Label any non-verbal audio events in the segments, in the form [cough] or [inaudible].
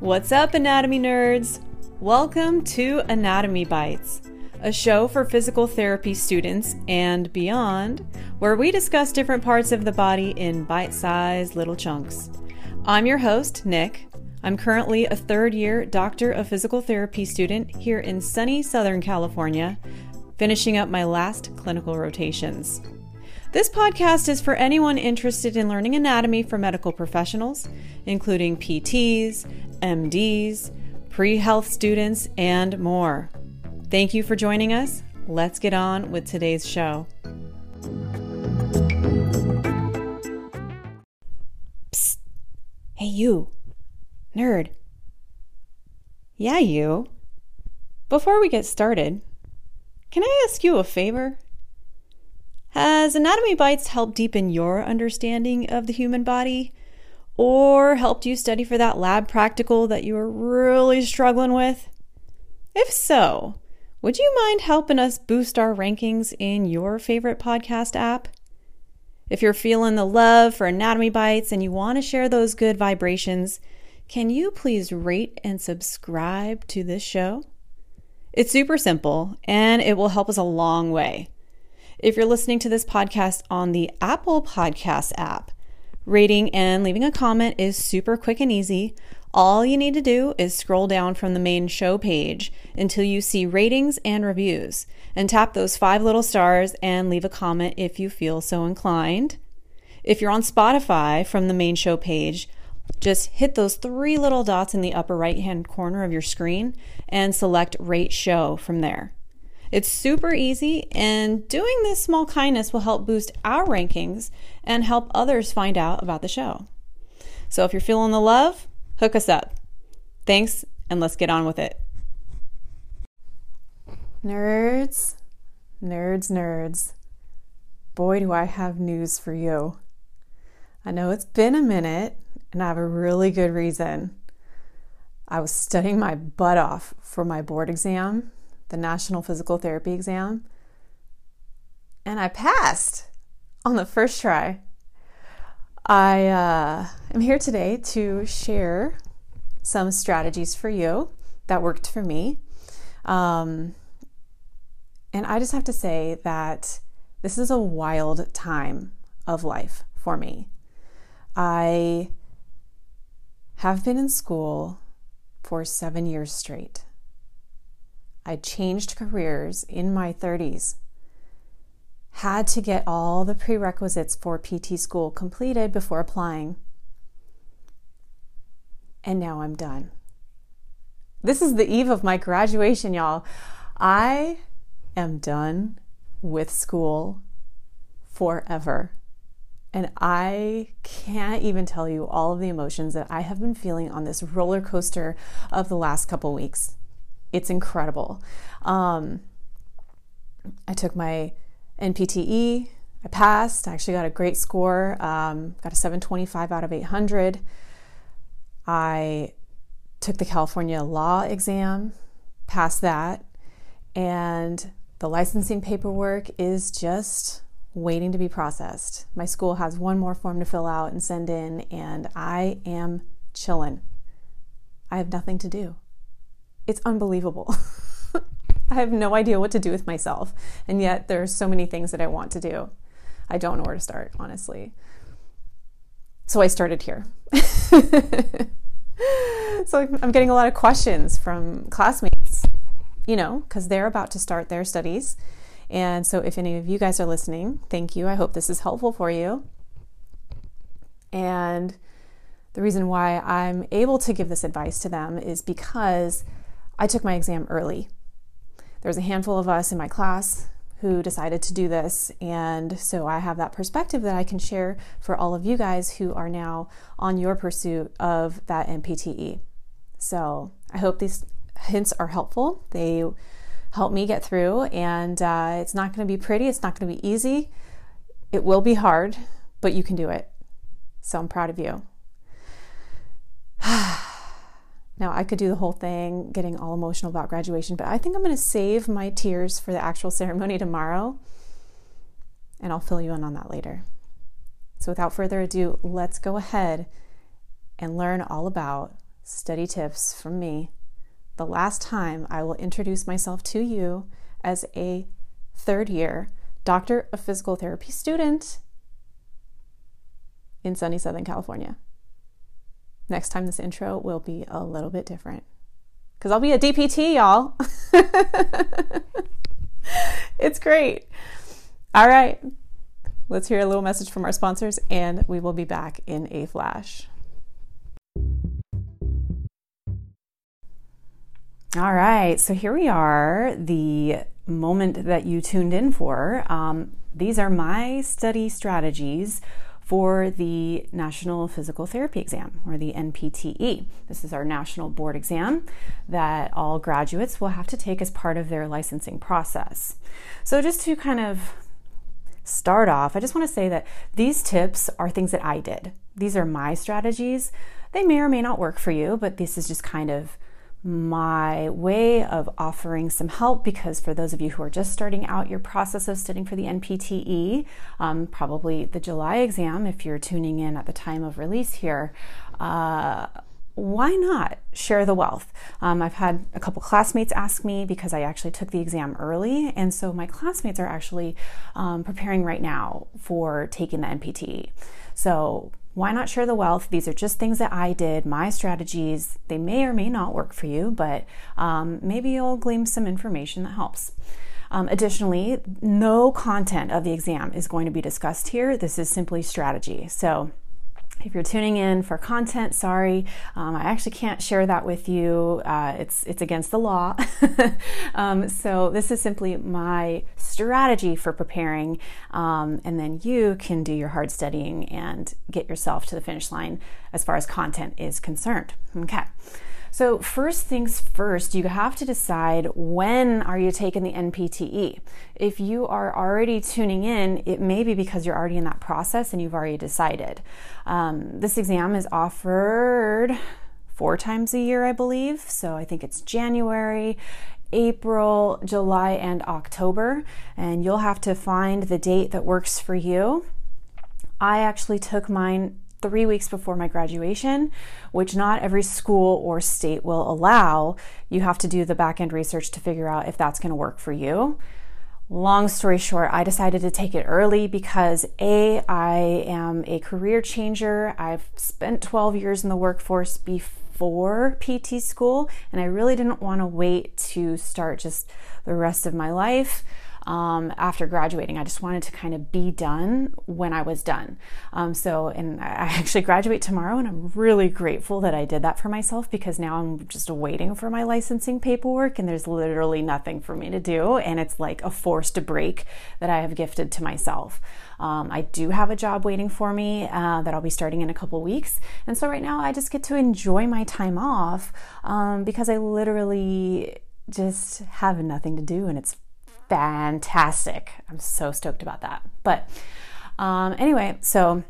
What's up, anatomy nerds? Welcome to Anatomy Bites, a show for physical therapy students and beyond, where we discuss different parts of the body in bite sized little chunks. I'm your host, Nick. I'm currently a third year Doctor of Physical Therapy student here in sunny Southern California, finishing up my last clinical rotations. This podcast is for anyone interested in learning anatomy for medical professionals, including PTs, MDs, pre health students, and more. Thank you for joining us. Let's get on with today's show. Psst. Hey, you. Nerd. Yeah, you. Before we get started, can I ask you a favor? Has Anatomy Bites helped deepen your understanding of the human body? Or helped you study for that lab practical that you were really struggling with? If so, would you mind helping us boost our rankings in your favorite podcast app? If you're feeling the love for Anatomy Bites and you want to share those good vibrations, can you please rate and subscribe to this show? It's super simple and it will help us a long way. If you're listening to this podcast on the Apple Podcast app, rating and leaving a comment is super quick and easy. All you need to do is scroll down from the main show page until you see ratings and reviews and tap those five little stars and leave a comment if you feel so inclined. If you're on Spotify from the main show page, just hit those three little dots in the upper right hand corner of your screen and select Rate Show from there. It's super easy, and doing this small kindness will help boost our rankings and help others find out about the show. So if you're feeling the love, hook us up. Thanks, and let's get on with it. Nerds, nerds, nerds. Boy, do I have news for you. I know it's been a minute, and I have a really good reason. I was studying my butt off for my board exam the National Physical Therapy exam, and I passed on the first try. I uh, am here today to share some strategies for you that worked for me. Um, and I just have to say that this is a wild time of life for me. I have been in school for seven years straight. I changed careers in my 30s, had to get all the prerequisites for PT school completed before applying. And now I'm done. This is the eve of my graduation, y'all. I am done with school forever. And I can't even tell you all of the emotions that I have been feeling on this roller coaster of the last couple weeks it's incredible. Um, I took my NPTE. I passed. I actually got a great score. Um, got a 725 out of 800. I took the California law exam, passed that, and the licensing paperwork is just waiting to be processed. My school has one more form to fill out and send in, and I am chilling. I have nothing to do it's unbelievable. [laughs] I have no idea what to do with myself. And yet there are so many things that I want to do. I don't know where to start, honestly. So I started here. [laughs] so I'm getting a lot of questions from classmates, you know, because they're about to start their studies. And so if any of you guys are listening, thank you. I hope this is helpful for you. And the reason why I'm able to give this advice to them is because I took my exam early. There was a handful of us in my class who decided to do this, and so I have that perspective that I can share for all of you guys who are now on your pursuit of that NPTE. So I hope these hints are helpful. They help me get through, and uh, it's not going to be pretty, it's not going to be easy. It will be hard, but you can do it. So I'm proud of you. [sighs] [sighs] Now, I could do the whole thing, getting all emotional about graduation, but I think I'm going to save my tears for the actual [laughs] ceremony tomorrow, and I'll fill you in on that later. So, without further ado, let's go ahead and learn all about study tips from me, the last time I will introduce myself to you as a third year Doctor of Physical Therapy student in sunny Southern California. Next time, this intro will be a little bit different because I'll be a DPT, y'all. [laughs] it's great. All right, let's hear a little message from our sponsors, and we will be back in a flash. All right, so here we are, the moment that you tuned in for. Um, these are my study strategies for the National Physical Therapy Exam, or the NPTE. This is our national board exam that all graduates will have to take as part of their licensing process. So, just to kind of start off, I just want to say that these tips are things that I did. These are my strategies. They may or may not work for you, but this is just kind of my way of offering some help because for those of you who are just starting out your process of studying for the NPTE, um, probably the July exam, if you're tuning in at the time of release here, uh, why not share the wealth? Um, I've had a couple classmates ask me because I actually took the exam early, and so my classmates are actually um, preparing right now for taking the NPTE. So why not share the wealth? These are just things that I did, my strategies. They may or may not work for you, but um, maybe you'll glean some information that helps. Um, additionally, no content of the exam is going to be discussed here. This is simply strategy. So if you're tuning in for content, sorry, um, I actually can't share that with you. Uh, it's it's against the law. [laughs] um, so this is simply my strategy for preparing, um, and then you can do your hard studying and get yourself to the finish line as far as content is concerned. Okay. So first things first, you have to decide when are you taking the NPTE. If you are already tuning in, it may be because you're already in that process and you've already decided. Um, this exam is offered four times a year, I believe. So I think it's January, April, July, and October. And you'll have to find the date that works for you. I actually took mine three weeks before my graduation, which not every school or state will allow. You have to do the back end research to figure out if that's going to work for you. Long story short, I decided to take it early because A, I am a career changer. I've spent 12 years in the workforce before PT school, and I really didn't want to wait to start just the rest of my life um, after graduating. I just wanted to kind of be done when I was done. Um, so, and I actually graduate tomorrow, and I'm really grateful that I did that for myself because now I'm just waiting for my licensing paperwork, and there's literally nothing for me to do. And it's like a forced break that I have gifted to myself. Um, I do have a job waiting for me uh, that I'll be starting in a couple weeks. And so right now I just get to enjoy my time off um, because I literally just have nothing to do and it's fantastic. I'm so stoked about that. But um, anyway, so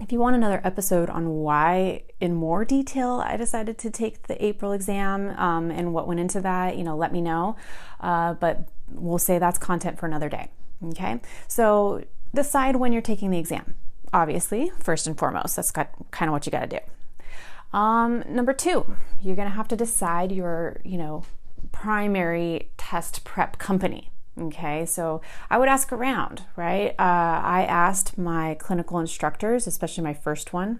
if you want another episode on why, in more detail, I decided to take the April exam um, and what went into that, you know, let me know. Uh, but we'll say that's content for another day. Okay, so decide when you're taking the exam. Obviously, first and foremost, that's got, kind of what you got to do. Um, number two, you're going to have to decide your, you know, primary test prep company. Okay, so I would ask around, right? Uh, I asked my clinical instructors, especially my first one,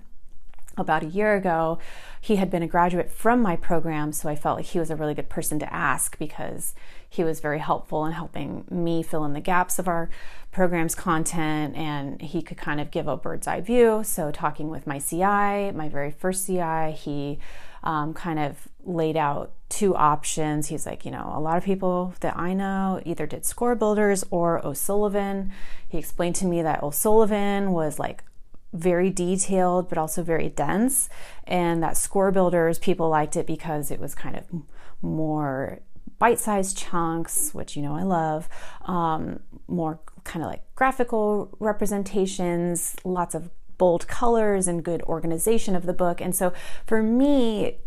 about a year ago. He had been a graduate from my program, so I felt like he was a really good person to ask because he was very helpful in helping me fill in the gaps of our program's content and he could kind of give a bird's eye view. So, talking with my CI, my very first CI, he um, kind of laid out two options. He's like, you know, a lot of people that I know either did score builders or O'Sullivan. He explained to me that O'Sullivan was like very detailed but also very dense, and that score builders people liked it because it was kind of more bite-sized chunks, which you know I love, um, more kind of like graphical representations, lots of bold colors and good organization of the book. And so for me,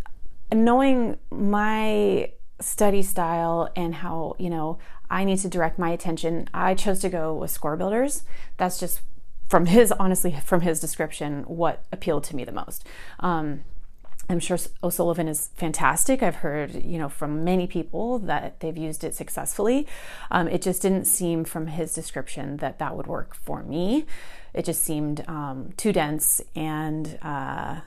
knowing my study style and how, you know, I need to direct my attention, I chose to go with score builders. That's just from his, honestly, from his description, what appealed to me the most. Um, I'm sure O'Sullivan is fantastic. I've heard, you know, from many people that they've used it successfully. Um, it just didn't seem from his description that that would work for me. It just seemed um, too dense, and uh,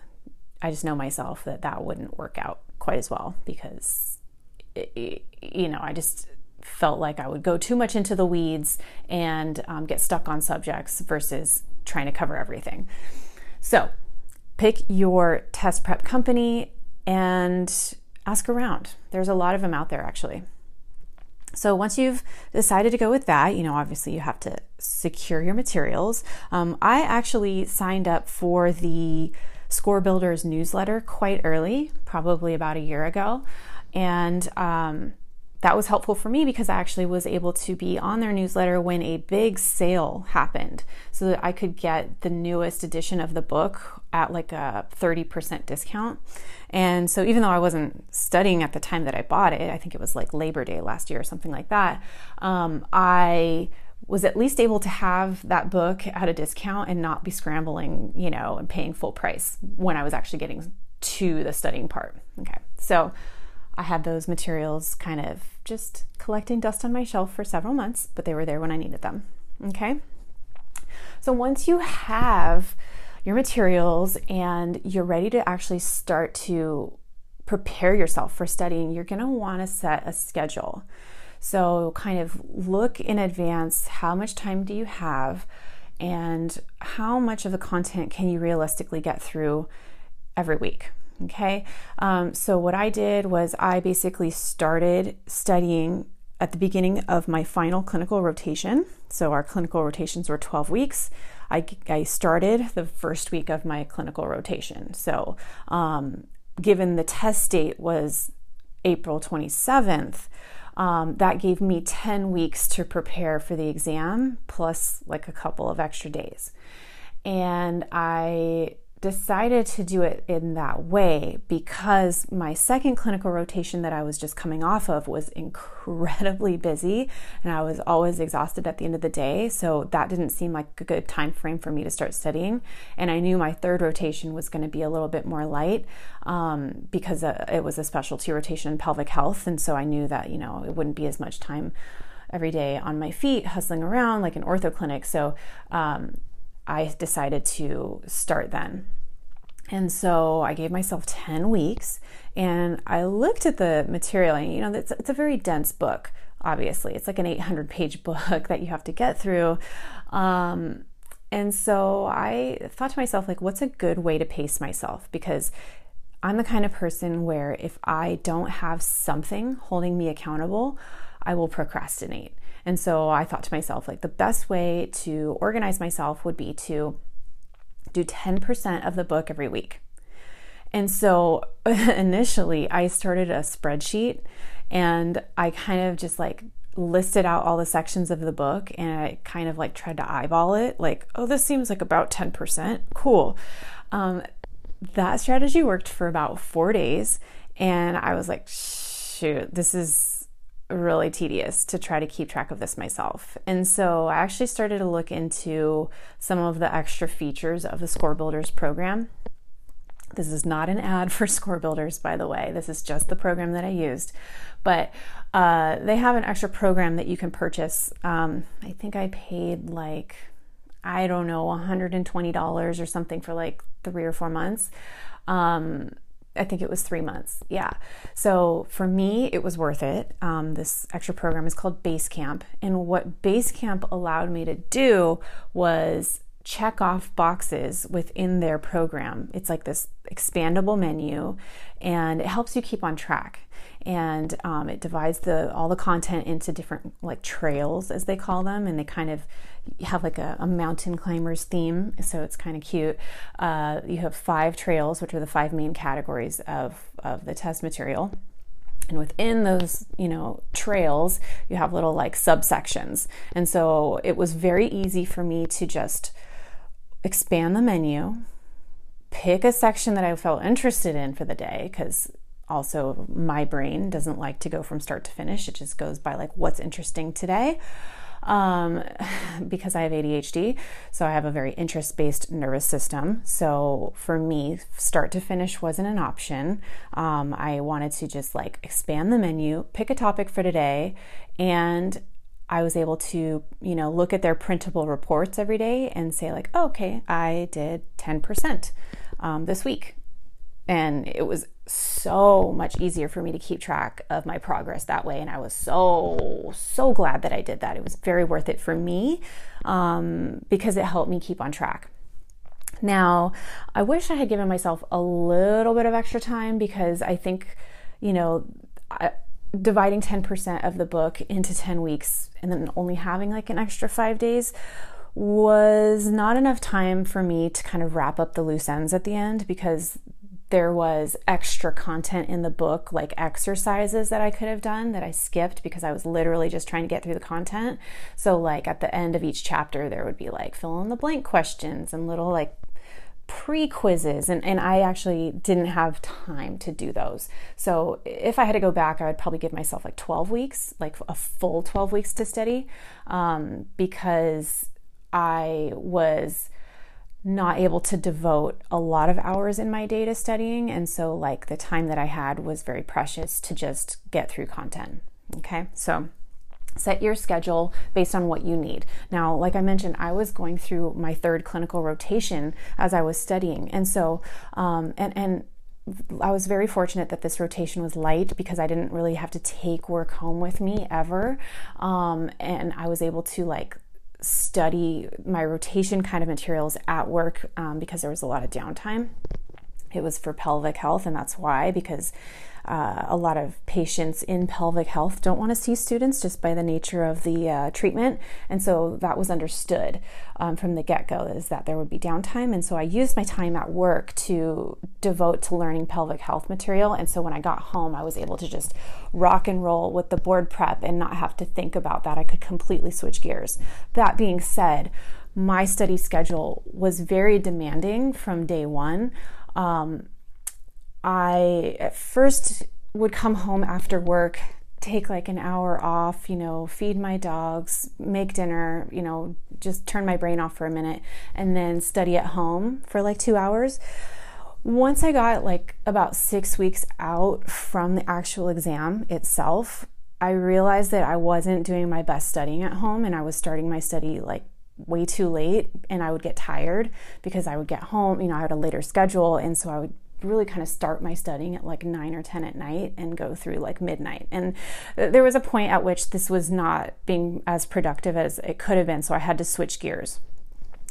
I just know myself that that wouldn't work out quite as well because, it, it, you know, I just felt like I would go too much into the weeds and um, get stuck on subjects versus trying to cover everything. So, pick your test prep company and ask around. There's a lot of them out there actually. So once you've decided to go with that, you know, obviously you have to secure your materials. Um, I actually signed up for the Score Builders newsletter quite early, probably about a year ago, and um, that was helpful for me because I actually was able to be on their newsletter when a big sale happened so that I could get the newest edition of the book at like a 30% discount. And so even though I wasn't studying at the time that I bought it, I think it was like Labor Day last year or something like that, um, I was at least able to have that book at a discount and not be scrambling, you know, and paying full price when I was actually getting to the studying part. Okay. So I had those materials kind of just collecting dust on my shelf for several months, but they were there when I needed them. Okay. So once you have your materials and you're ready to actually start to prepare yourself for studying, you're going to want to set a schedule. So, kind of look in advance how much time do you have and how much of the content can you realistically get through every week. Okay, um, so what I did was I basically started studying at the beginning of my final clinical rotation. So our clinical rotations were 12 weeks. I, I started the first week of my clinical rotation. So, um, given the test date was April 27th, um, that gave me 10 weeks to prepare for the exam, plus like a couple of extra days. And I decided to do it in that way because my second clinical rotation that I was just coming off of was incredibly busy and I was always exhausted at the end of the day. So that didn't seem like a good time frame for me to start studying. And I knew my third rotation was going to be a little bit more light um, because uh, it was a specialty rotation in pelvic health. And so I knew that you know it wouldn't be as much time every day on my feet hustling around like an ortho clinic. So um, I decided to start then. And so I gave myself 10 weeks and I looked at the material. And, you know, it's, it's a very dense book, obviously. It's like an 800 page [laughs] book that you have to get through. Um, and so I thought to myself, like, what's a good way to pace myself? Because I'm the kind of person where if I don't have something holding me accountable, I will procrastinate. And so I thought to myself, like, the best way to organize myself would be to do 10% of the book every week. And so [laughs] initially, I started a spreadsheet and I kind of just like listed out all the sections of the book and I kind of like tried to eyeball it like, oh, this seems like about 10%. Cool. Um, that strategy worked for about four days. And I was like, shoot, this is really tedious to try to keep track of this myself. And so I actually started to look into some of the extra features of the Score Builders program. This is not an ad for [laughs] Score Builders, by the way. This is just the program that I used. But uh, they have an extra program that you can purchase. Um, I think I paid like, I don't know, $120 or something for like three or four months. Um, I think it was three months. Yeah. So for me, it was worth it. Um, this extra program is called Basecamp. And what Basecamp allowed me to do was check off boxes within their program. It's like this expandable menu and it helps you keep on track. And um, it divides the all the content into different like trails as they call them, and they kind of have like a, a mountain climbers theme, so it's kind of cute. Uh, you have five trails, which are the five main categories of of the test material. And within those, you know, trails, you have little like subsections. And so it was very easy for me to just expand the menu, pick a section that I felt interested in for the day, because also my brain doesn't like to go from start to finish. It just goes by like what's interesting today. um, [laughs] because I have ADHD. So I have a very interest based nervous system. So for me, start to finish wasn't an option. Um, I wanted to just like expand the menu, pick a topic for today, and I was able to, you know, look at their printable reports every day and say, like, oh, okay, I did 10% um, this week. And it was so much easier for me to keep track of my progress that way. And I was so, so glad that I did that. It was very worth it for me um, because it helped me keep on track. Now, I wish I had given myself a little bit of extra time because I think, you know, I, dividing 10% of the book into 10 weeks and then only having like an extra five days was not enough time for me to kind of wrap up the loose ends at the end because there was extra content in the book, like exercises that I could have done that I skipped because I was literally just trying to get through the content. So, like at the end of each chapter, there would be like fill in the blank questions and little like pre quizzes, and, and I actually didn't have time to do those. So, if I had to go back, I would probably give myself like 12 weeks, like a full 12 weeks to study, um, because I was not able to devote a lot of hours in my day to studying. And so, like, the time that I had was very precious to just get through content. Okay, so set your schedule based on what you need. Now, like I mentioned, I was going through my third clinical rotation as I was studying. And so, um, and, and, I was very fortunate that this rotation was light because I didn't really have to take work home with me ever. Um, and I was able to like study my rotation kind of materials at work um, because there was a lot of downtime. It was for pelvic health, and that's why, because uh, a lot of patients in pelvic health don't want to see students just by the nature of the uh, treatment. And so that was understood um, from the get go is that there would be downtime. And so I used my time at work to devote to learning pelvic health material. And so when I got home, I was able to just rock and roll with the board prep and not have to think about that. I could completely switch gears. That being said, my study schedule was very demanding from day one. Um, I at first would come home after work, take like an hour off, you know, feed my dogs, make dinner, you know, just turn my brain off for a minute, and then study at home for like two hours. Once I got like about six weeks out from the actual exam itself, I realized that I wasn't doing my best studying at home and I was starting my study like way too late and I would get tired because I would get home, you know, I had a later schedule and so I would really kind of start my studying at like 9 or 10 at night and go through like midnight. And there was a point at which this was not being as productive as it could have been, so I had to switch gears.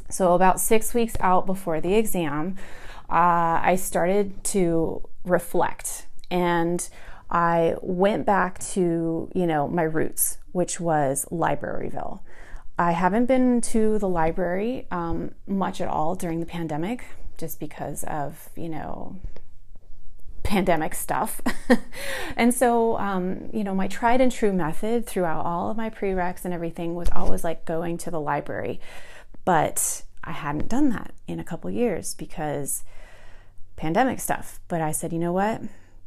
So, about six weeks out before the exam, uh, I started to reflect and I went back to, you know, my roots, which was Libraryville. I haven't been to the library um, much at all during the pandemic just because of, you know, pandemic stuff. [laughs] and so, um, you know, my tried and true method throughout all of my prereqs and everything was always like going to the library. But I hadn't done that in a couple years because pandemic stuff. But I said, you know what?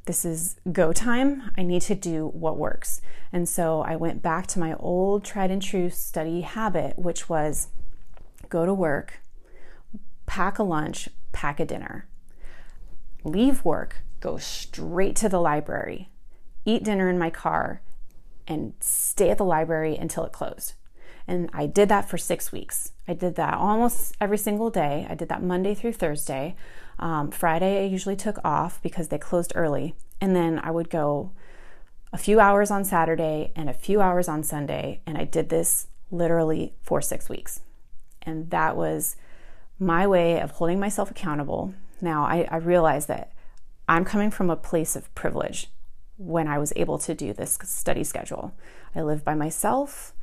This is go time. I need to do what works. And so I went back to my old tried and true study habit, which was go to work, pack a lunch, pack a dinner, leave work, go straight to the library, eat dinner in my car, and stay at the library until it closed. And I did that for six weeks. I did that almost every single day. I did that Monday through Thursday. Um, Friday, I usually took off because they closed early. And then I would go a few hours on Saturday and a few hours on Sunday. And I did this literally for six weeks. And that was my way of holding myself accountable. Now, I, I realize that I'm coming from a place of privilege when I was able to do this study schedule. I live by myself.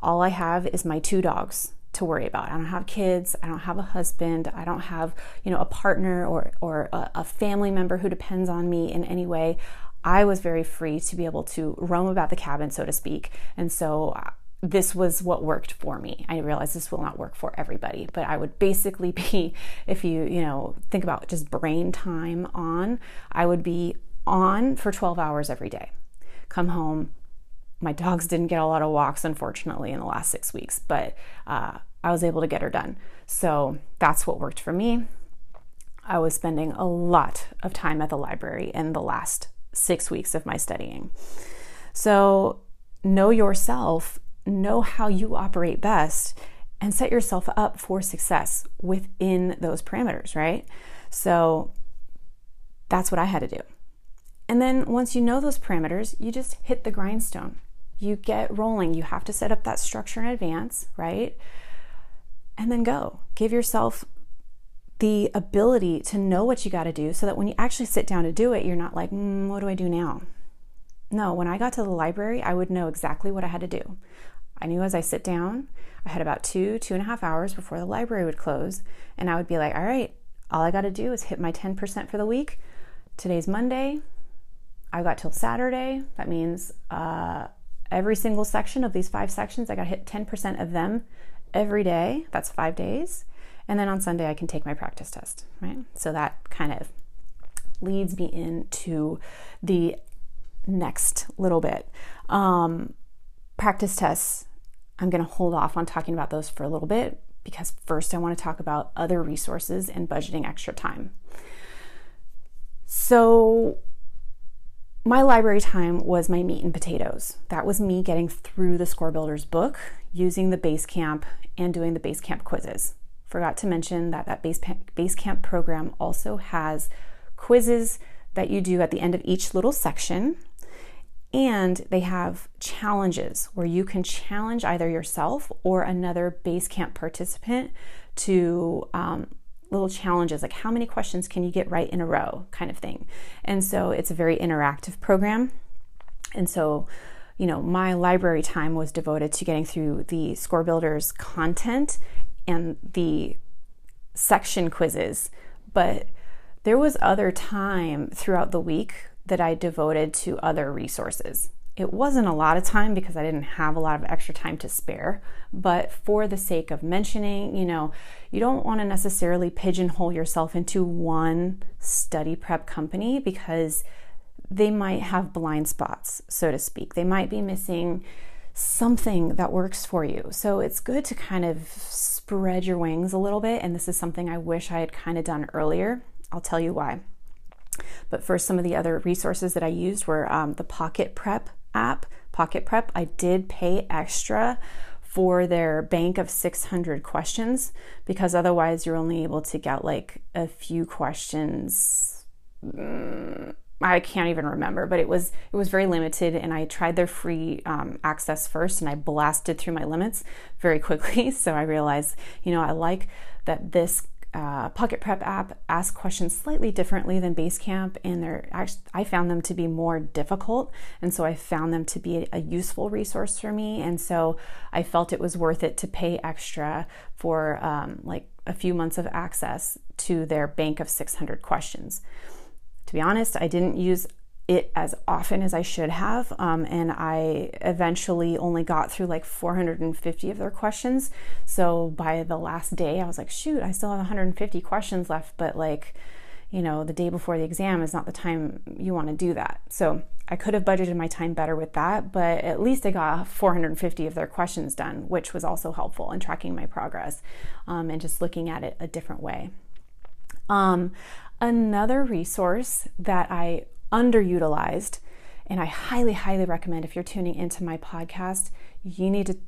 All I have is my two dogs to worry about. I don't have kids. I don't have a husband. I don't have, you know, a partner or or a, a family member who depends on me in any way. I was very free to be able to roam about the cabin, so to speak. And so this was what worked for me. I realize this will not work for everybody, but I would basically [laughs] be, if you, you know, think about just brain time on, I would be on for 12 hours every day. Come home, my dogs didn't get a lot of walks, unfortunately, in the last six weeks, but uh, I was able to get her done. So that's what worked for me. I was spending a lot of time at the library in the last six weeks of my studying. So know yourself, know how you operate best, and set yourself up for success within those parameters, right? So that's what I had to do. And then once you know those parameters, you just hit the grindstone. You get rolling. You have to set up that structure in advance, right? And then go. Give yourself the ability to know what you got to do so that when you actually sit down to do it, you're not like, mm, what do I do now? No, when I got to the library, I would know exactly what I had to do. I knew as I sit down, I had about two, two and a half hours before the library would close, and I would be like, all right, all I got to do is hit my 10% for the week. Today's Monday. I got till Saturday. That means uh, every single section of these five sections, I got to hit 10% of them every day. That's five days. And then on Sunday, I can take my practice test, right? So that kind of leads me into the next little bit. Um, practice tests, I'm going to hold off on talking about those for a little bit because first I want to talk about other resources and budgeting extra time. So, my library time was my meat and potatoes. That was me getting through the Score Builders book, using the Basecamp, and doing the Basecamp quizzes. Forgot to mention that that Base, Basecamp program also has quizzes that you do at the end of each little section and they have challenges where you can challenge either yourself or another base camp participant to um, little challenges like how many questions can you get right in a row, kind of thing. And so it's a very interactive program. And so, you know, my library time was devoted to getting through the Score Builders content and the section quizzes. But there was other time throughout the week that I devoted to other resources. It wasn't a lot of time because I didn't have a lot of extra time to spare, but for the sake of mentioning, you know, you don't want to necessarily pigeonhole yourself into one study prep company because they might have blind spots, so to speak. They might be missing something that works for you. So it's good to kind of spread your wings a little bit. And this is something I wish I had kind of done earlier. I'll tell you why. But for some of the other resources that I used were um, the Pocket Prep app. Pocket Prep, I did pay extra for their bank of 600 questions because otherwise you're only able to get like a few questions. Mm, I can't even remember, but it was it was very limited, and I tried their free um, access first, and I blasted through my limits very [laughs] quickly. So I realized, you know, I like that this uh, Pocket Prep app ask questions slightly differently than Basecamp, and they're actually, I found them to be more difficult, and so I found them to be a, useful resource for me, and so I felt it was worth it to pay extra for um, like a few months of access to their bank of 600 questions. To be honest, I didn't use it as often as I should have. Um, and I eventually only got through like 450 of their questions. So by the last day, I was like, shoot, I still have 150 questions left. But like, you know, the day before the exam is not the time you want to do that. So I could have budgeted my time better with that, but at least I got 450 of their questions done, which was also helpful in tracking my progress um, and just looking at it a different way. Um, another resource that I underutilized. And I highly, highly recommend if you're tuning into my podcast, you need to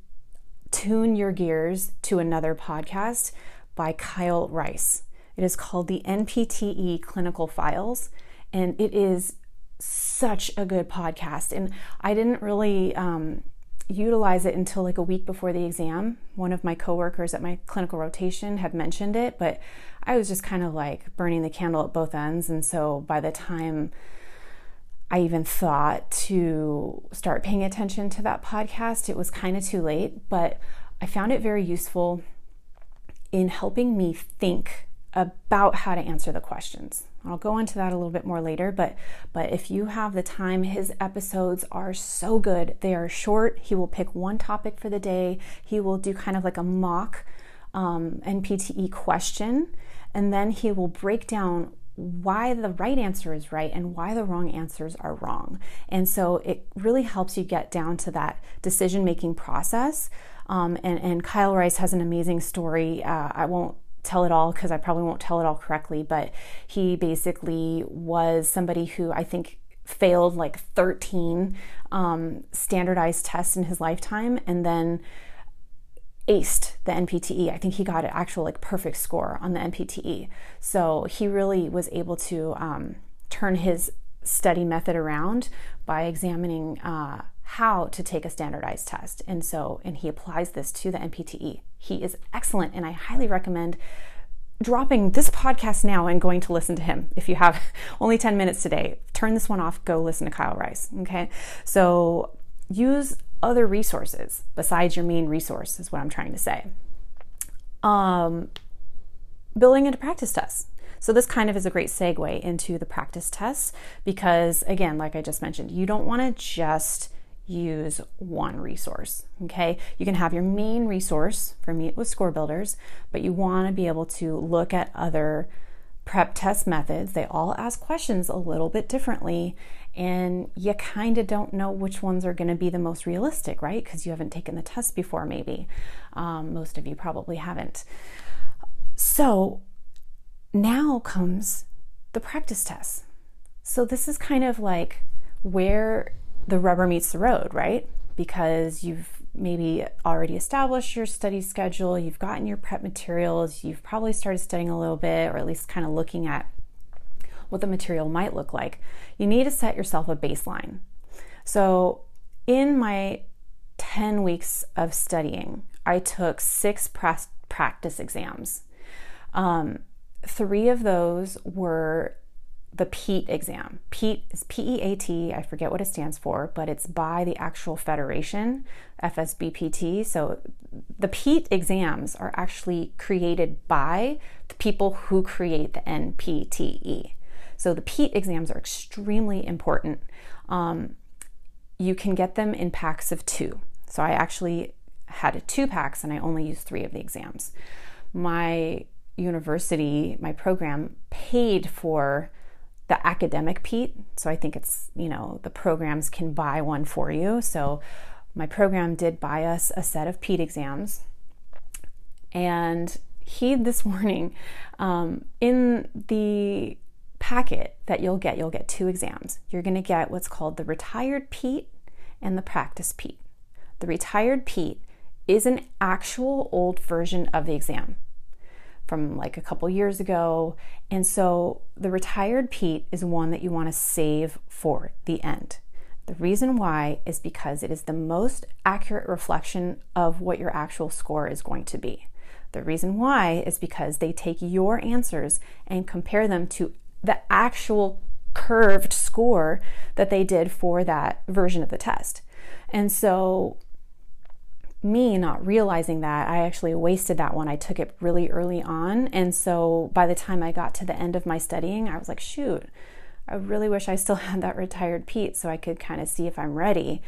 tune your gears to another podcast by Kyle Rice. It is called the NPTE Clinical Files, and it is such a good podcast. And I didn't really um, utilize it until like a week before the exam. One of my coworkers at my clinical rotation had mentioned it, but I was just kind of like burning the candle at both ends. And so by the time I even thought to start paying attention to that podcast. It was kind of too late, but I found it very useful in helping me think about how to answer the questions. I'll go into that a little bit more later, but but if you have the time, his episodes are so good. They are short. He will pick one topic for the day. He will do kind of like a mock um, NPTE question, and then he will break down why the right answer is right and why the wrong answers are wrong. And so it really helps you get down to that decision making process. Um, and, and Kyle Rice has an amazing story. Uh, I won't tell it all because I probably won't tell it all correctly, but he basically was somebody who I think failed like 13 um, standardized tests in his lifetime and then aced the NPTE. I think he got an actual like perfect score on the NPTE. So he really was able to um, turn his study method around by examining uh, how to take a standardized test. And so, and he applies this to the NPTE. He is excellent, and I highly recommend dropping this podcast now and going to listen to him. If you have [laughs] only 10 minutes today, turn this one off, go listen to Kyle Rice. Okay. So use other resources besides your main resource, is what I'm trying to say. Um, building into practice tests. So, this kind of is a great segue into the practice tests because, again, like I just mentioned, you don't want to just use one resource. Okay, you can have your main resource for Meet with Score Builders, but you want to be able to look at other prep test methods. They all ask questions a little bit differently, and you kind of don't know which ones are going to be the most realistic, right? Because you haven't taken the test before, maybe. Um, most of you probably haven't. So now comes the practice test. So this is kind of like where the rubber meets the road, right? Because you've maybe already established your study schedule, you've gotten your prep materials, you've probably started studying a little bit, or at least kind of looking at what the material might look like. You need to set yourself a baseline. So, in my 10 weeks of studying, I took six practice exams. Um, three of those were the PEAT exam. PEAT is P E A T, I forget what it stands for, but it's by the actual federation, FSBPT. So the PEAT exams are actually created by the people who create the NPTE. So the PEAT exams are extremely important. Um, you can get them in packs of two. So I actually had two packs and I only used three of the exams. My university, my program paid for the academic PEAT. So I think it's, you know, the programs can buy one for you. So my program did buy us a set of PEAT exams. And he this [laughs] morning, um, in the packet that you'll get, you'll get two exams. You're going to get what's called the retired PEAT and the practice PEAT. The retired PEAT is an actual old version of the exam from like a couple years ago. And so the retired PEAT is one that you want to save for the end. The reason why is because it is the most accurate reflection of what your actual score is going to be. The reason why is because they take your answers and compare them to the actual curved score that they did for that version of the test. And so me not realizing that I actually wasted that one. I took it really early on. And so by the time I got to the end of my studying, I was like, shoot, I really wish I still [laughs] had that retired PEAT so I could kind of see if I'm ready.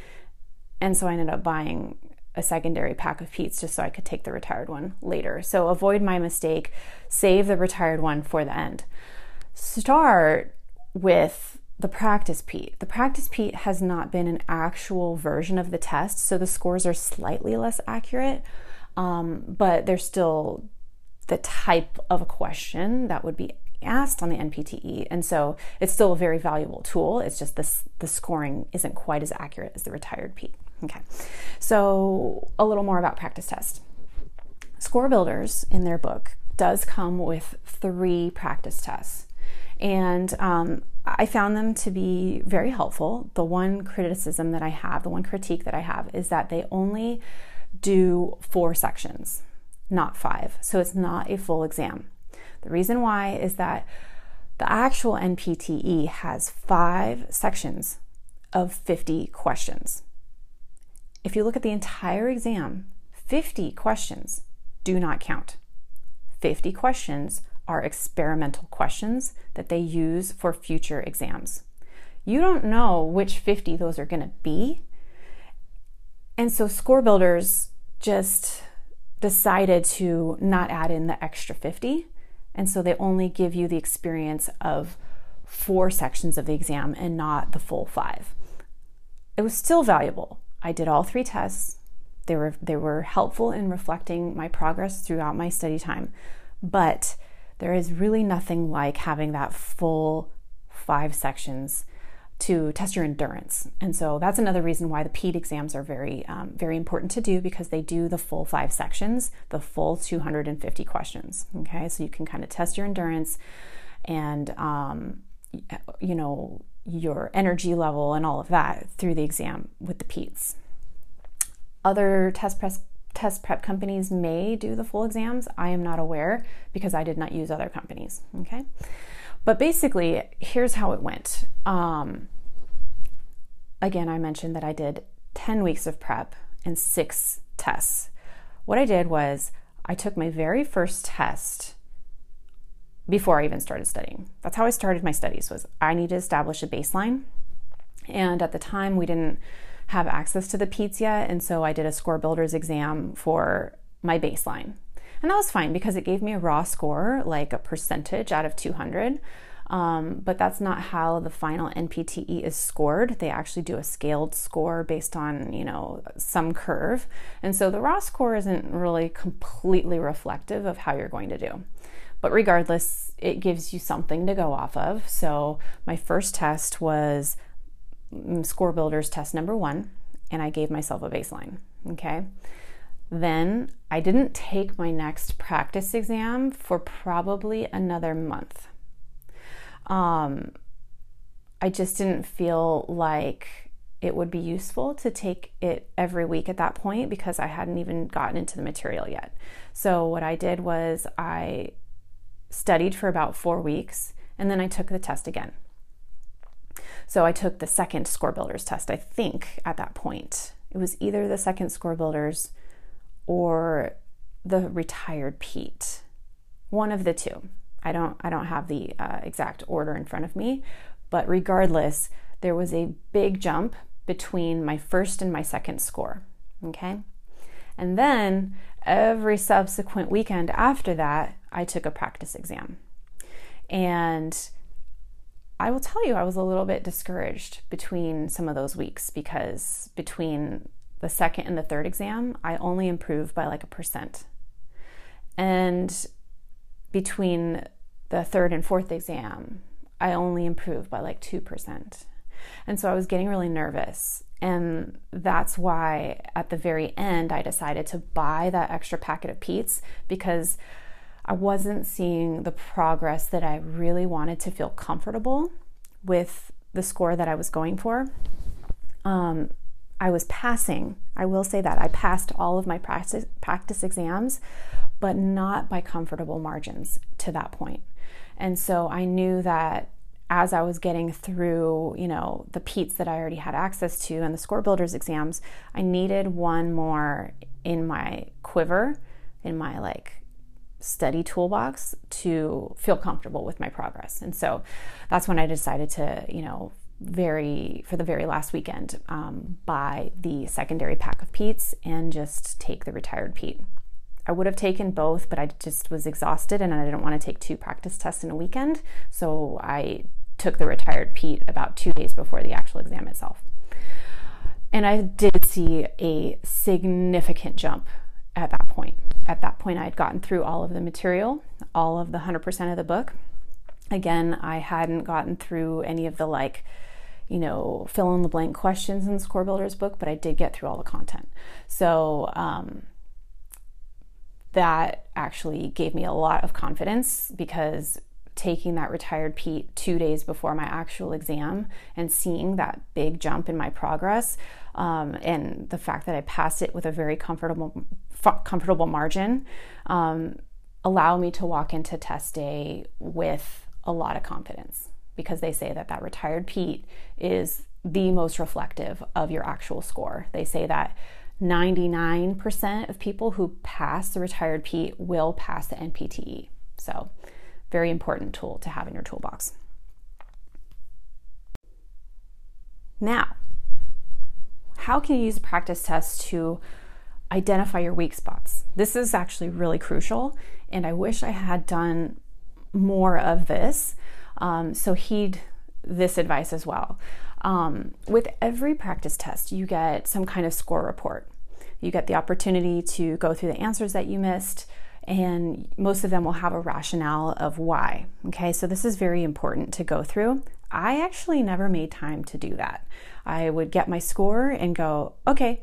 And so I ended up buying a secondary pack of PEATs just so I could take the retired one later. So avoid my mistake, save the retired one for the end. Start with the practice PEAT. The practice PEAT has not been an actual version of the test, so the scores are slightly less accurate, um, but they're still the type of a question that would be asked on the NPTE, and so it's still a very valuable tool. It's just this the scoring isn't quite as accurate as the retired PEAT. Okay, so a little more about practice test. Score Builders in their book does come with three practice tests. And um, I found them to be very helpful. The one criticism that I have, the one critique that I have, is that they only do four sections, not five. So it's not a full exam. The reason why is that the actual NPTE has five sections of 50 questions. If you look at the entire exam, 50 questions do not count. 50 questions are experimental questions that they use for future exams. You don't know which 50 those are going to be. And so score builders just decided to not add in the extra 50 And so they only give you the experience of four sections of the exam and not the full five. It was still valuable. I did all three tests. They were they were helpful in reflecting my progress throughout my study time. But there is really nothing like having that full five sections to test your endurance. And so that's another reason why the PEAT exams are very, um, very important to do because they do the full five sections, the full 250 questions. Okay, so you can kind of test your endurance and, um, you know, your energy level and all of that through the exam with the PEATs. Other test press test prep companies may do the full exams. I am not aware because I did not use other companies. Okay. But basically, here's how it went. Um, again, I mentioned that I did 10 weeks of prep and six tests. What I did was I took my very first test before I even started studying. That's how I started my studies was I need to establish a baseline. And at the time we didn't have access to the PEATs yet, and so I did a score builders exam for my baseline. And that was fine because it gave me a raw score, like a percentage out of 200. Um, but that's not how the final NPTE is scored. They actually do a scaled score based on, you know, some curve. And so the raw score isn't really completely reflective of how you're going to do. But regardless, it gives you something to go off of. So my first test was Score Builders test number one, and I gave myself a baseline. Okay. Then I didn't take my next practice exam for probably another month. Um, I just didn't feel like it would be useful to take it every week at that point because I hadn't even gotten into the material yet. So, what I did was I studied for about four weeks and then I took the test again. So, I took the second score builders test, I think, at that point. It was either the second score builders or the retired PEAT. one of the two. I don't I don't have the uh, exact order in front of me, but regardless, there was a big jump between my first and my second score. Okay? And then every subsequent weekend after that, I took a practice exam. And I will tell you, I was a little bit discouraged between some of those weeks because between the second and the third exam, I only improved by like a percent. And between the third and fourth exam, I only improved by like 2%. And so I was getting really nervous. And that's why at the very end, I decided to buy that extra packet of PEATs because I wasn't seeing the progress that I really wanted to feel comfortable with the score that I was going for. Um, I was passing, I will say that I passed all of my practice, practice exams, but not by comfortable margins to that point. And so I knew that as I was getting through, you know, the PEATs that I already had access to and the score builders exams, I needed one more in my quiver, in my like study toolbox to feel comfortable with my progress. And so that's when I decided to, you know, very for the very last weekend um, buy the secondary pack of PEATs and just take the retired PEAT. I would have taken both, but I just was exhausted and I didn't want to take two practice tests in a weekend. So I took the retired PEAT about two days before the actual exam itself. And I did see a significant jump at that point. At that point, I had gotten through all of the material, all of the 100% of the book. Again, I hadn't gotten through any of the like, you know, fill in the blank questions in the Score Builders book, but I did get through all the content. So, um, that actually gave me a lot of confidence because taking that retired PEAT two days before my actual exam and seeing that big jump in my progress um, and the fact that I passed it with a very comfortable comfortable margin um, allow me to walk into test day with a lot of confidence because they say that that retired PEAT is the most reflective of your actual score. They say that 99% of people who pass the retired PEAT will pass the NPTE. So, very important tool to have in your toolbox. Now, how can you use a practice test to identify your weak spots? This is actually really crucial, and I wish I had done more of this. Um, so heed this advice as well. Um, with every practice test, you get some kind of score report. You get the opportunity to go through the answers that you missed, and most of them will have a rationale of why. Okay, so this is very important to go through. I actually never made time to do that. I would get my score and go, okay,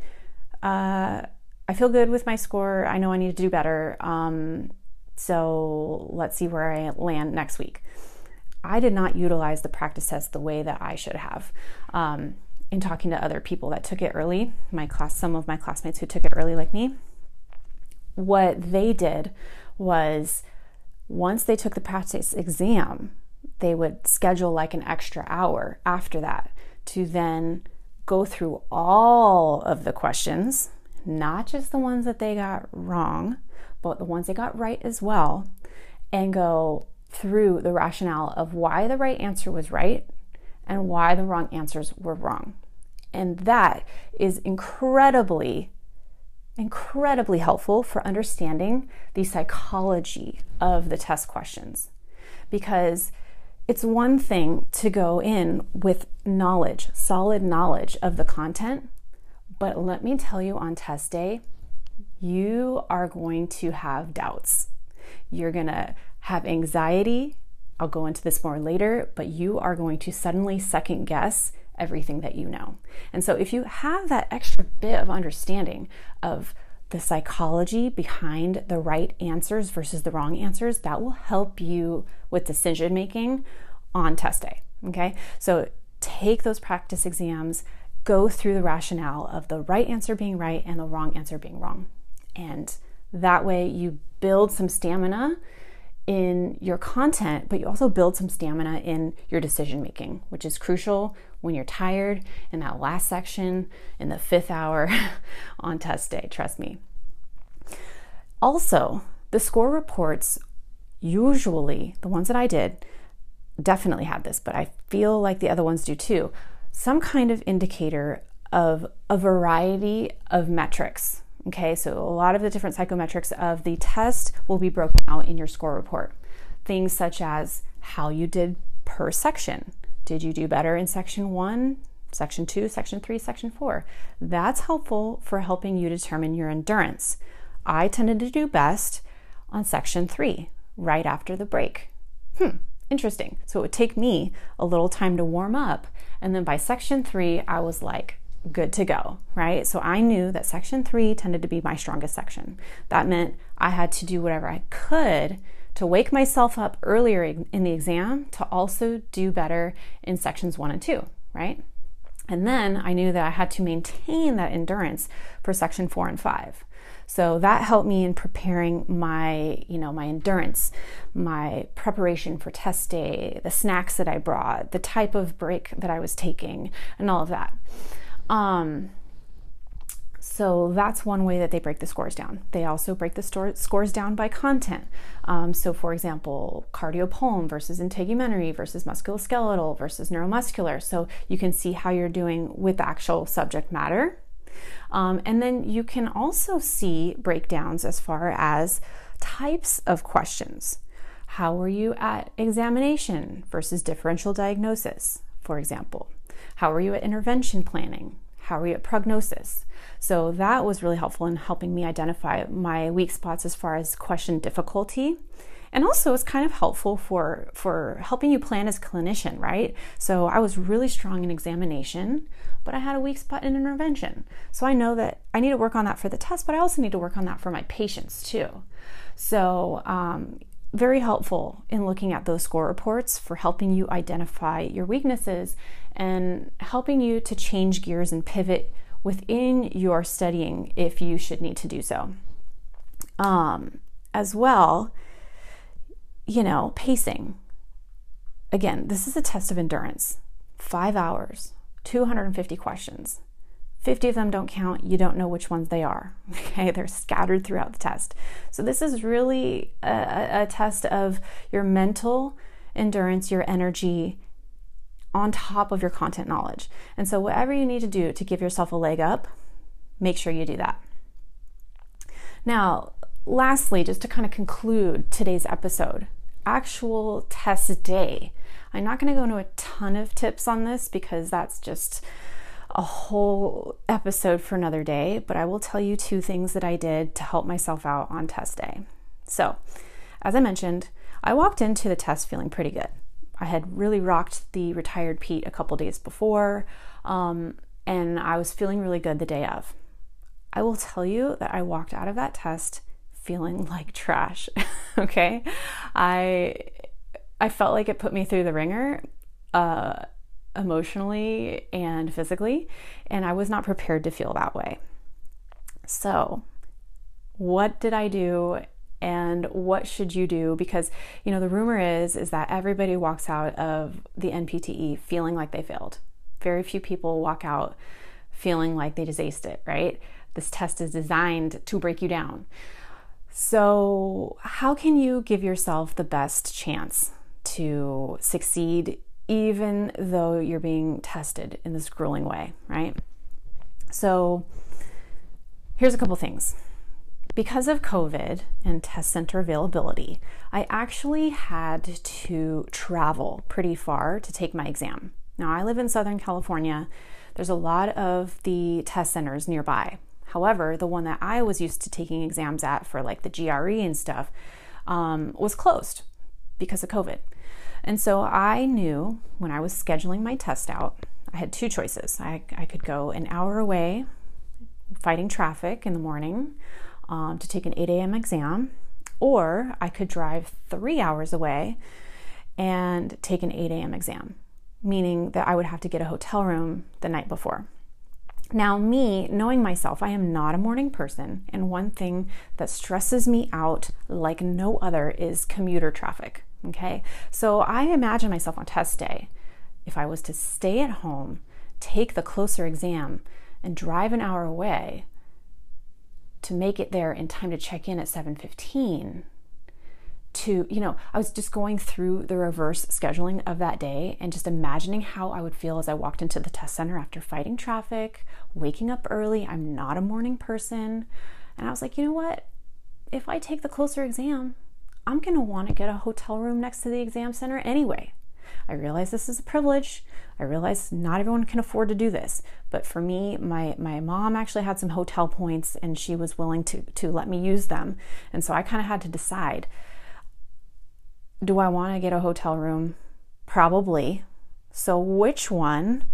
uh, I feel good with my score. I know I need to do better. Um, so let's see where I land next week. I did not utilize the practice test the way that I should have. Um, in talking to other people that took it early, my class, some of my classmates who took it early like me, what they did was once they took the practice exam, they would schedule like an extra hour after that to then go through all of the questions, not just the ones that they got wrong, but the ones they got right as well, and go through the rationale of why the right answer was right and why the wrong answers were wrong. And that is incredibly, incredibly helpful for understanding the psychology of the test questions. Because it's one thing to go in with knowledge, solid knowledge of the content, but let me tell you on test day, you are going to have doubts. You're going to have anxiety. I'll go into this more later, but you are going to suddenly second guess everything that you know. And so, if you have that extra bit of understanding of the psychology behind the right answers versus the wrong answers, that will help you with decision making on test day. Okay, so take those practice exams, go through the rationale of the right answer being right and the wrong answer being wrong. And that way, you build some stamina in your content, but you also build some stamina in your decision making, which is crucial when you're tired in that last section in the fifth hour [laughs] on test day. Trust me. Also, the score reports usually, the ones that I did, definitely had this, but I feel like the other ones do too. Some kind of indicator of a variety of metrics Okay, so a lot of the different psychometrics of the test will be broken out in your score report. Things such as how you did per section. Did you do better in section one, section two, section three, section four? That's helpful for helping you determine your endurance. I tended to do best on section three, right after the break. Hmm, interesting. So it would take me a little time to warm up. And then by section three, I was like, good to go, right? So I knew that section three tended to be my strongest section. That meant I had to do whatever I could to wake myself up earlier in the exam to also do better in sections one and two, right? And then I knew that I had to maintain that endurance for section four and five. So that helped me in preparing my, you know, my endurance, my preparation for test day, the snacks that I brought, the type of break that I was taking, and all of that. Um, so that's one way that they break the scores down. They also break the store, scores down by content. Um, so, for example, cardiopulm versus integumentary versus musculoskeletal versus neuromuscular. So you can see how you're doing with the actual subject matter. Um, and then you can also see breakdowns as far as types of questions. How were you at examination versus differential diagnosis, for example? How are you at intervention planning? How are you at prognosis? So that was really helpful in helping me identify my weak spots as far as question difficulty. And also it's kind of helpful for for helping you plan as a clinician, right? So I was really strong in examination, but I had a weak spot in intervention. So I know that I need to work on that for the test, but I also need to work on that for my patients too. So um, very helpful in looking at those score reports for helping you identify your weaknesses and helping you to change gears and pivot within your studying if you should need to do so. Um, as well, you know, pacing. Again, this is a test of endurance. Five hours, 250 questions. 50 of them don't count. You don't know which ones they are. [laughs] Okay, they're scattered throughout the test. So, this is really a, a test of your mental endurance, your energy, on top of your content knowledge. And so, whatever you need to do to give yourself a leg up, make sure you do that. Now, lastly, just to kind of conclude today's episode, actual test day. I'm not going to go into a ton of tips on this because that's just a whole episode for another day, but I will tell you two things that I did to help myself out on test day. So, as I mentioned, I walked into the test feeling pretty good. I had really rocked the retired PEAT a couple days before, um, and I was feeling really good the day of. I will tell you that I walked out of that test feeling like trash. [laughs] okay, I I felt like it put me through the ringer. Uh, emotionally and physically, and I was not prepared to feel that way. So, what did I do and what should you do because you know the rumor is is that everybody walks out of the NPTE feeling like they failed. Very few people walk out feeling like they just aced it, right? This test is designed to break you down. So, how can you give yourself the best chance to succeed even though you're being tested in this grueling way, right? So, here's a couple things. Because of COVID and test center availability, I actually had to travel pretty far to take my exam. Now, I live in Southern California. There's a lot of the test centers nearby. However, the one that I was used to taking exams at for like the GRE and stuff um, was closed because of COVID. And so I knew when I was scheduling my test out, I had two choices. I, I could go an hour away fighting traffic in the morning um, to take an 8 a.m. exam, or I could drive three hours away and take an 8 a.m. exam, meaning that I would have to get a hotel room the night before. Now, me, knowing myself, I am not a morning person, and one thing that stresses me out like no other is commuter traffic. Okay, so I imagine myself on test day. If I was to stay at home, take the closer exam, and drive an hour away to make it there in time to check in at 7:15 to you know i was just going through the reverse scheduling of that day and just imagining how i would feel as i walked into the test center after fighting traffic waking up early i'm not a morning person and i was like you know what if i take the closer exam I'm going to want to get a hotel room next to the exam center anyway. I realize this is a privilege. I realize not everyone can afford to do this. But for me, my, my mom actually had some hotel points and she was willing to, to let me use them. And so I kind of had to decide do I want to get a hotel room? Probably. So which one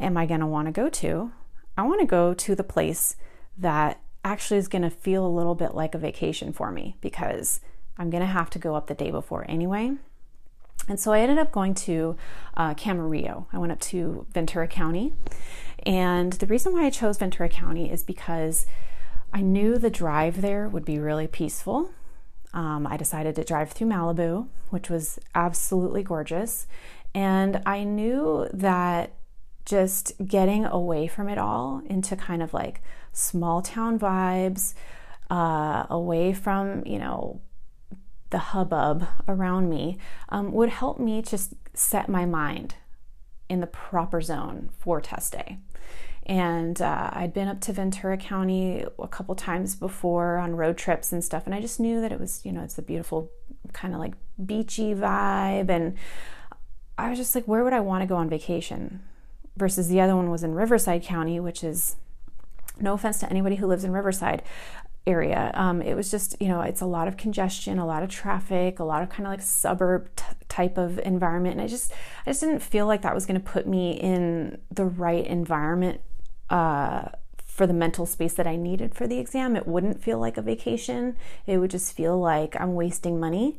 am I going to want to go to? I want to go to the place that actually is going to feel a little bit like a vacation for me because I'm going to have to go up the day before anyway. And so I ended up going to uh, Camarillo. I went up to Ventura County. And the reason why I chose Ventura County is because I knew the drive there would be really peaceful. Um, I decided to drive through Malibu, which was absolutely gorgeous. And I knew that just getting away from it all into kind of like small town vibes, uh, away from, you know, the hubbub around me um, would help me just set my mind in the proper zone for test day. And uh, I'd been up to Ventura County a couple times before on road trips and stuff, and I just knew that it was, you know, it's a beautiful kind of like beachy vibe. And I was just like, where would I want to go on vacation? Versus the other one was in Riverside County, which is no offense to anybody who lives in Riverside area. Um, it was just, you know, it's a lot of congestion, a lot of traffic, a lot of kind of like suburb t- type of environment. And I just, I just didn't feel like that was going to put me in the right environment uh, for the mental space that I needed for the exam. It wouldn't feel like a vacation. It would just feel like I'm wasting money.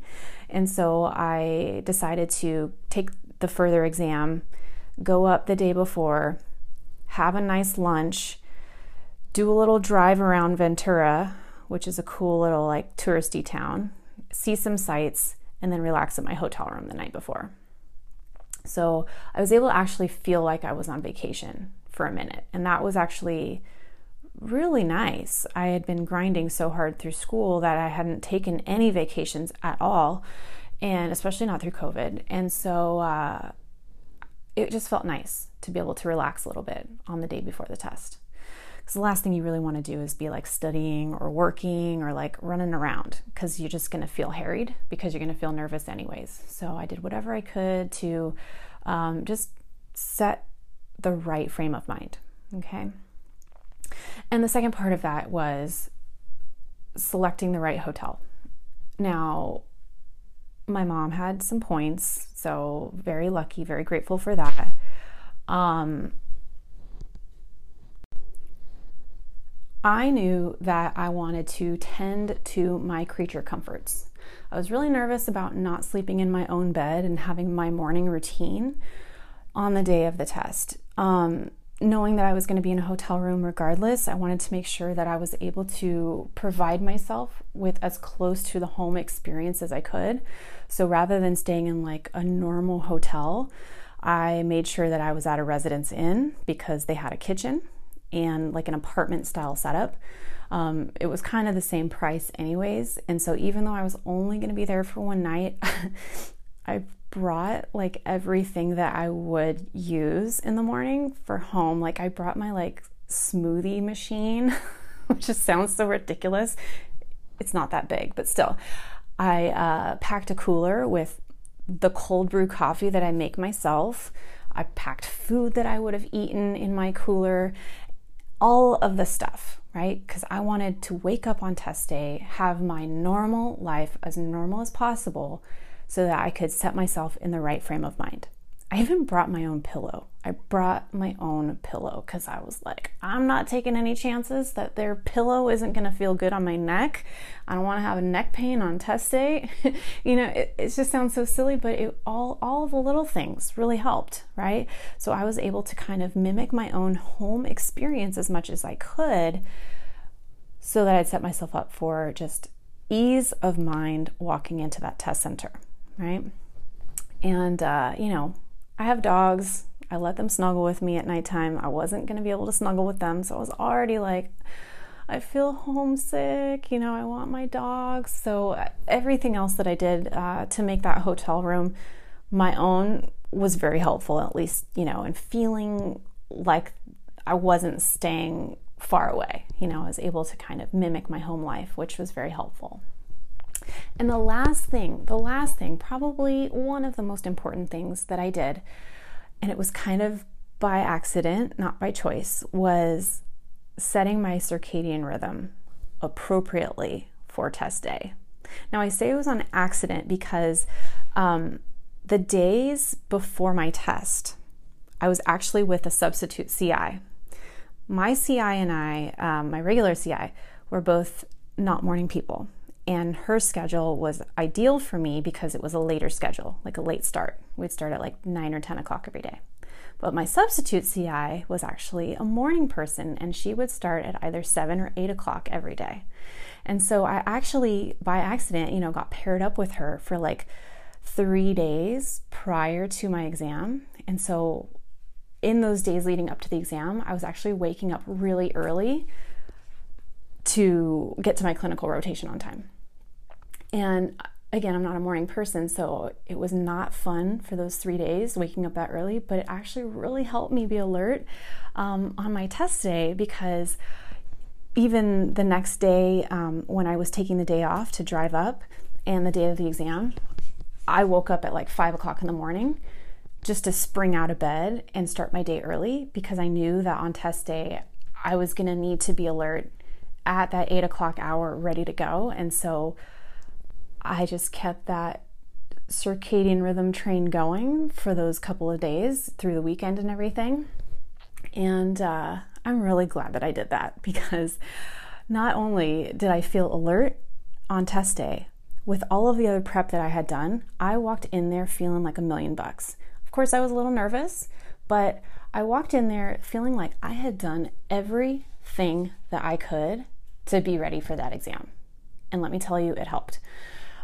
And so I decided to take the further exam, go up the day before, have a nice lunch do a little drive around Ventura, which is a cool little like touristy town, see some sights, and then relax at my hotel room the night before. So I was able to actually feel like I was on vacation for a minute, and that was actually really nice. I had been grinding so hard through school that I hadn't taken any vacations at all, and especially not through COVID. And so uh, it just felt nice to be able to relax a little bit on the day before the test. Because the last thing you really want to do is be like studying or working or like running around because you're just going to feel harried because you're going to feel nervous anyways. So I did whatever I could to um, just set the right frame of mind. Okay. And the second part of that was selecting the right hotel. Now, my mom had some points, so very lucky, very grateful for that. Um, I knew that I wanted to tend to my creature comforts. I was really nervous about not sleeping in my own bed and having my morning routine on the day of the test. Um, knowing that I was going to be in a hotel room regardless, I wanted to make sure that I was able to provide myself with as close to the home experience as I could. So rather than staying in like a normal hotel, I made sure that I was at a residence inn because they had a kitchen and like an apartment style setup. Um, it was kind of the same price, anyways. And so, even though I was only going to be there for one night, [laughs] I brought like everything that I would use in the morning for home. Like, I brought my like smoothie machine, [laughs] which just sounds so ridiculous. It's not that big, but still. I uh, packed a cooler with the cold brew coffee that I make myself. I packed food that I would have eaten in my cooler all of the stuff, right? Because I wanted to wake up on test day, have my normal life as normal as possible so that I could set myself in the right frame of mind. I even brought my own pillow. I brought my own pillow because I was like, I'm not taking any chances that their pillow isn't going to feel good on my neck. I don't want to have a neck pain on test day. [laughs] you know, it, it, just sounds so silly, but it, all all the little things really helped, right? So I was able to kind of mimic my own home experience as much as I could, so that I'd set myself up for just ease of mind walking into that test center, right? And uh, you know, I have dogs. I let them snuggle with me at nighttime. I wasn't going to be able to snuggle with them, so I was already like, I feel homesick. You know, I want my dogs. So uh, everything else that I did uh, to make that hotel room my own was very helpful, at least, you know, and feeling like I wasn't staying far away. You know, I was able to kind of mimic my home life, which was very helpful. And the last thing, the last thing, probably one of the most important things that I did, and it was kind of by accident, not by choice, was setting my circadian rhythm appropriately for test day. Now, I say it was on accident because um, the days before my test, I was actually with a substitute CI. My CI and I, um, my regular CI, were both not morning people and her schedule was ideal for me because it was a later schedule, like a late start. We'd start at like 9 or 10 o'clock every day. But my substitute CI was actually a morning person, and she would start at either 7 or 8 o'clock every day. And so I actually, by accident, you know, got paired up with her for like three days prior to my exam. And so in those days leading up to the exam, I was actually waking up really early to get to my clinical rotation on time. And again, I'm not a morning person, so it was not fun for those three days waking up that early, but it actually really helped me be alert um, on my test day because even the next day um, when I was taking the day off to drive up and the day of the exam, I woke up at like five o'clock in the morning just to spring out of bed and start my day early because I knew that on test day I was going to need to be alert at that eight o'clock hour ready to go. And so I just kept that circadian rhythm train going for those couple of days through the weekend and everything. And uh, I'm really glad that I did that [laughs] because not only did I feel alert on test day, with all of the other prep that I had done, I walked in there feeling like a million bucks. Of course, I was a little nervous, but I walked in there feeling like I had done everything that I could to be ready for that exam. And let me tell you, it helped.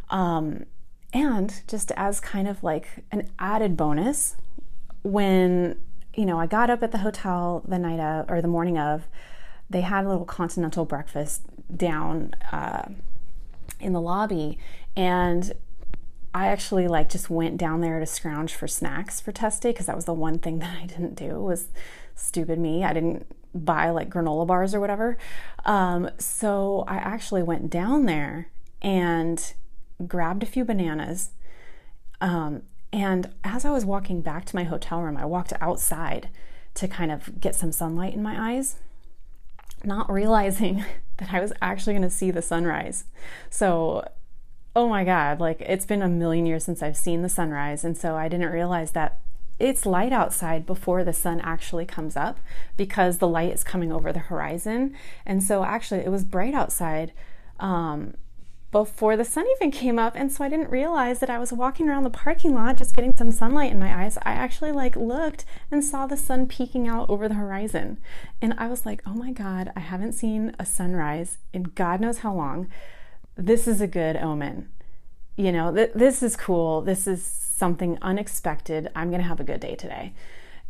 Um, and just as kind of like an added bonus, when you know I got up at the hotel the night of or the morning of, they had a little continental breakfast down uh, in the lobby, and I actually like just went down there to scrounge for snacks for test day because that was the one thing [laughs] that I didn't do was stupid me. I didn't buy like granola bars or whatever. Um, so I actually went down there and grabbed a few bananas. Um, and as I was walking back to my hotel room, I walked outside to kind of get some sunlight in my eyes, not realizing [laughs] that I was actually going to see the sunrise. So, oh my God, like it's been a million years since I've seen the sunrise. And so I didn't realize that it's light outside before the sun actually comes up because the light is coming over the horizon. And so actually, it was bright outside. Um, before the sun even came up and so I didn't realize that I was walking around the parking lot just getting some sunlight in my eyes. I actually like looked and saw the sun peeking out over the horizon. And I was like, "Oh my god, I haven't seen a sunrise in god knows how long. This is a good omen." You know, th- this is cool. This is something unexpected. I'm going to have a good day today.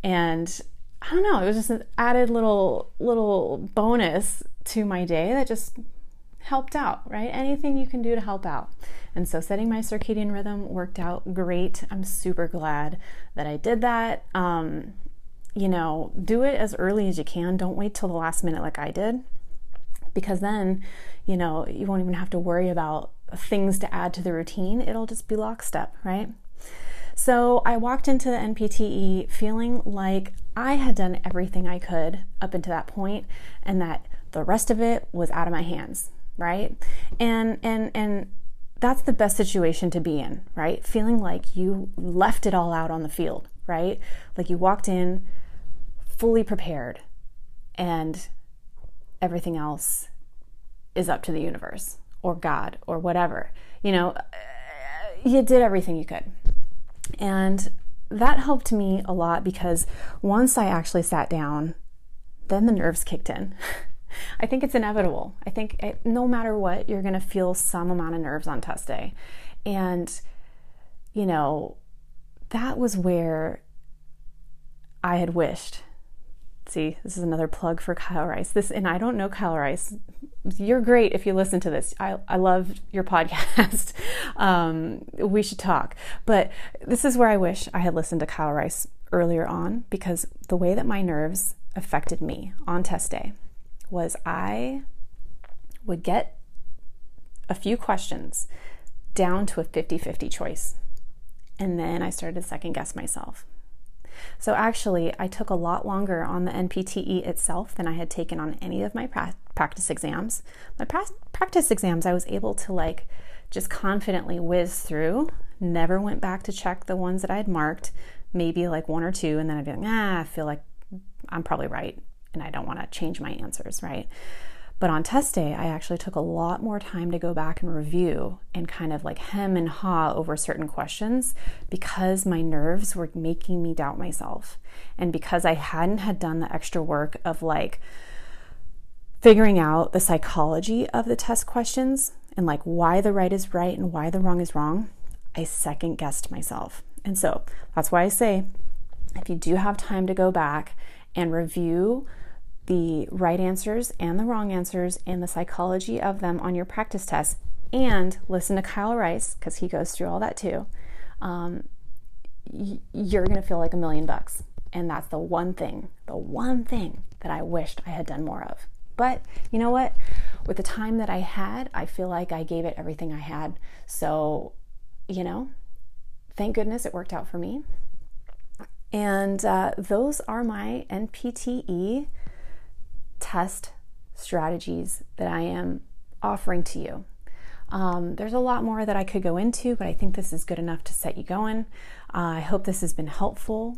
And I don't know, it was just an added little little bonus to my day that just helped out, right? Anything you can do to help out. And so setting my circadian rhythm worked out great. I'm super glad that I did that. Um, you know, do it as early as you can. Don't wait till the last minute like I did. Because then, you know, you won't even have to worry about things to add to the routine. It'll just be lockstep, right? So I walked into the NPTE feeling like I had done everything I could up until that point and that the rest of it was out of my hands right? And and and that's the best situation to be in, right? Feeling like you left it all out on the field, right? Like you walked in fully prepared and everything else is up to the universe or God or whatever. You know, you did everything you could. And that helped me a lot because once I actually sat down, then the nerves kicked in. [laughs] I think it's inevitable. I think it, no matter what, you're going to feel some amount of nerves on test day. And, you know, that was where I had wished. See, this is another plug for Kyle Rice. This, and I don't know Kyle Rice. You're great if you listen to this. I, I love your [laughs] podcast. um, we should talk. But this is where I wish I had listened to Kyle Rice earlier on because the way that my nerves affected me on test day was I would get a few questions down to a 50 50 choice. And then I started to second guess myself. So actually, I took a lot longer on the NPTE itself than I had taken on any of my pra- practice exams. My pra- practice exams, I was able to like just confidently whiz through, never went back to check the ones that I had marked, maybe like one or two, and then I'd be like, ah, I feel like I'm probably right and I don't want to change my answers, right? But on test day, I actually took a lot more time to go back and review and kind of like hem and haw over certain questions because my nerves were making me doubt myself. And because I hadn't had done the extra work of like figuring out the psychology of the test questions and like why the right is right and why the wrong is wrong, I second guessed myself. And so that's why I say if you do have time to go back and review the right answers and the wrong answers and the psychology of them on your practice test and listen to Kyle Rice because he goes through all that too. Um, y- you're going to feel like a million bucks. And that's the one thing, the one thing that I wished I had done more of. But you know what? With the time that I had, I feel like I gave it everything I had. So, you know, thank goodness it worked out for me. And uh, those are my NPTE test strategies that I am offering to you. Um, there's a lot more that I could go into, but I think this is good enough to set you going. Uh, I hope this has been helpful.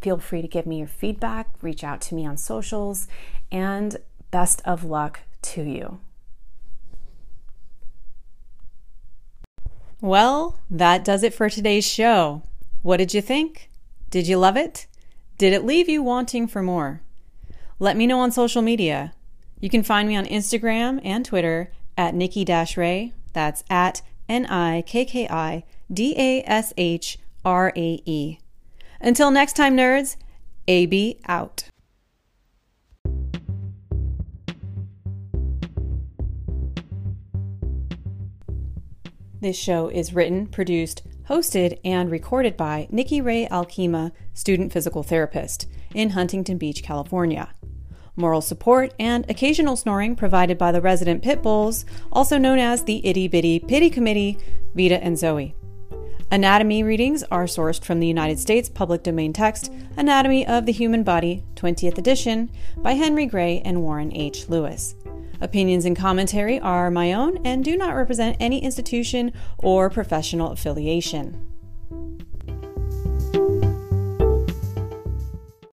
Feel free to give me your feedback, reach out to me on socials, and best of luck to you. Well, that does it for today's show. What did you think? Did you love it? Did it leave you wanting for more? Let me know on social media. You can find me on Instagram and Twitter at Nikki Rae. That's at N I K K I D A S H R A E. Until next time, nerds, AB out. This show is written, produced, hosted, and recorded by Nikki Rae Alkema, student physical therapist, in Huntington Beach, California. Moral support and occasional snoring provided by the resident pit bulls, also known as the Itty Bitty Pity Committee, Vita and Zoe. Anatomy readings are sourced from the United States public domain text Anatomy of the Human Body, 20th edition, by Henry Gray and Warren H. Lewis. Opinions and commentary are my own and do not represent any institution or professional affiliation.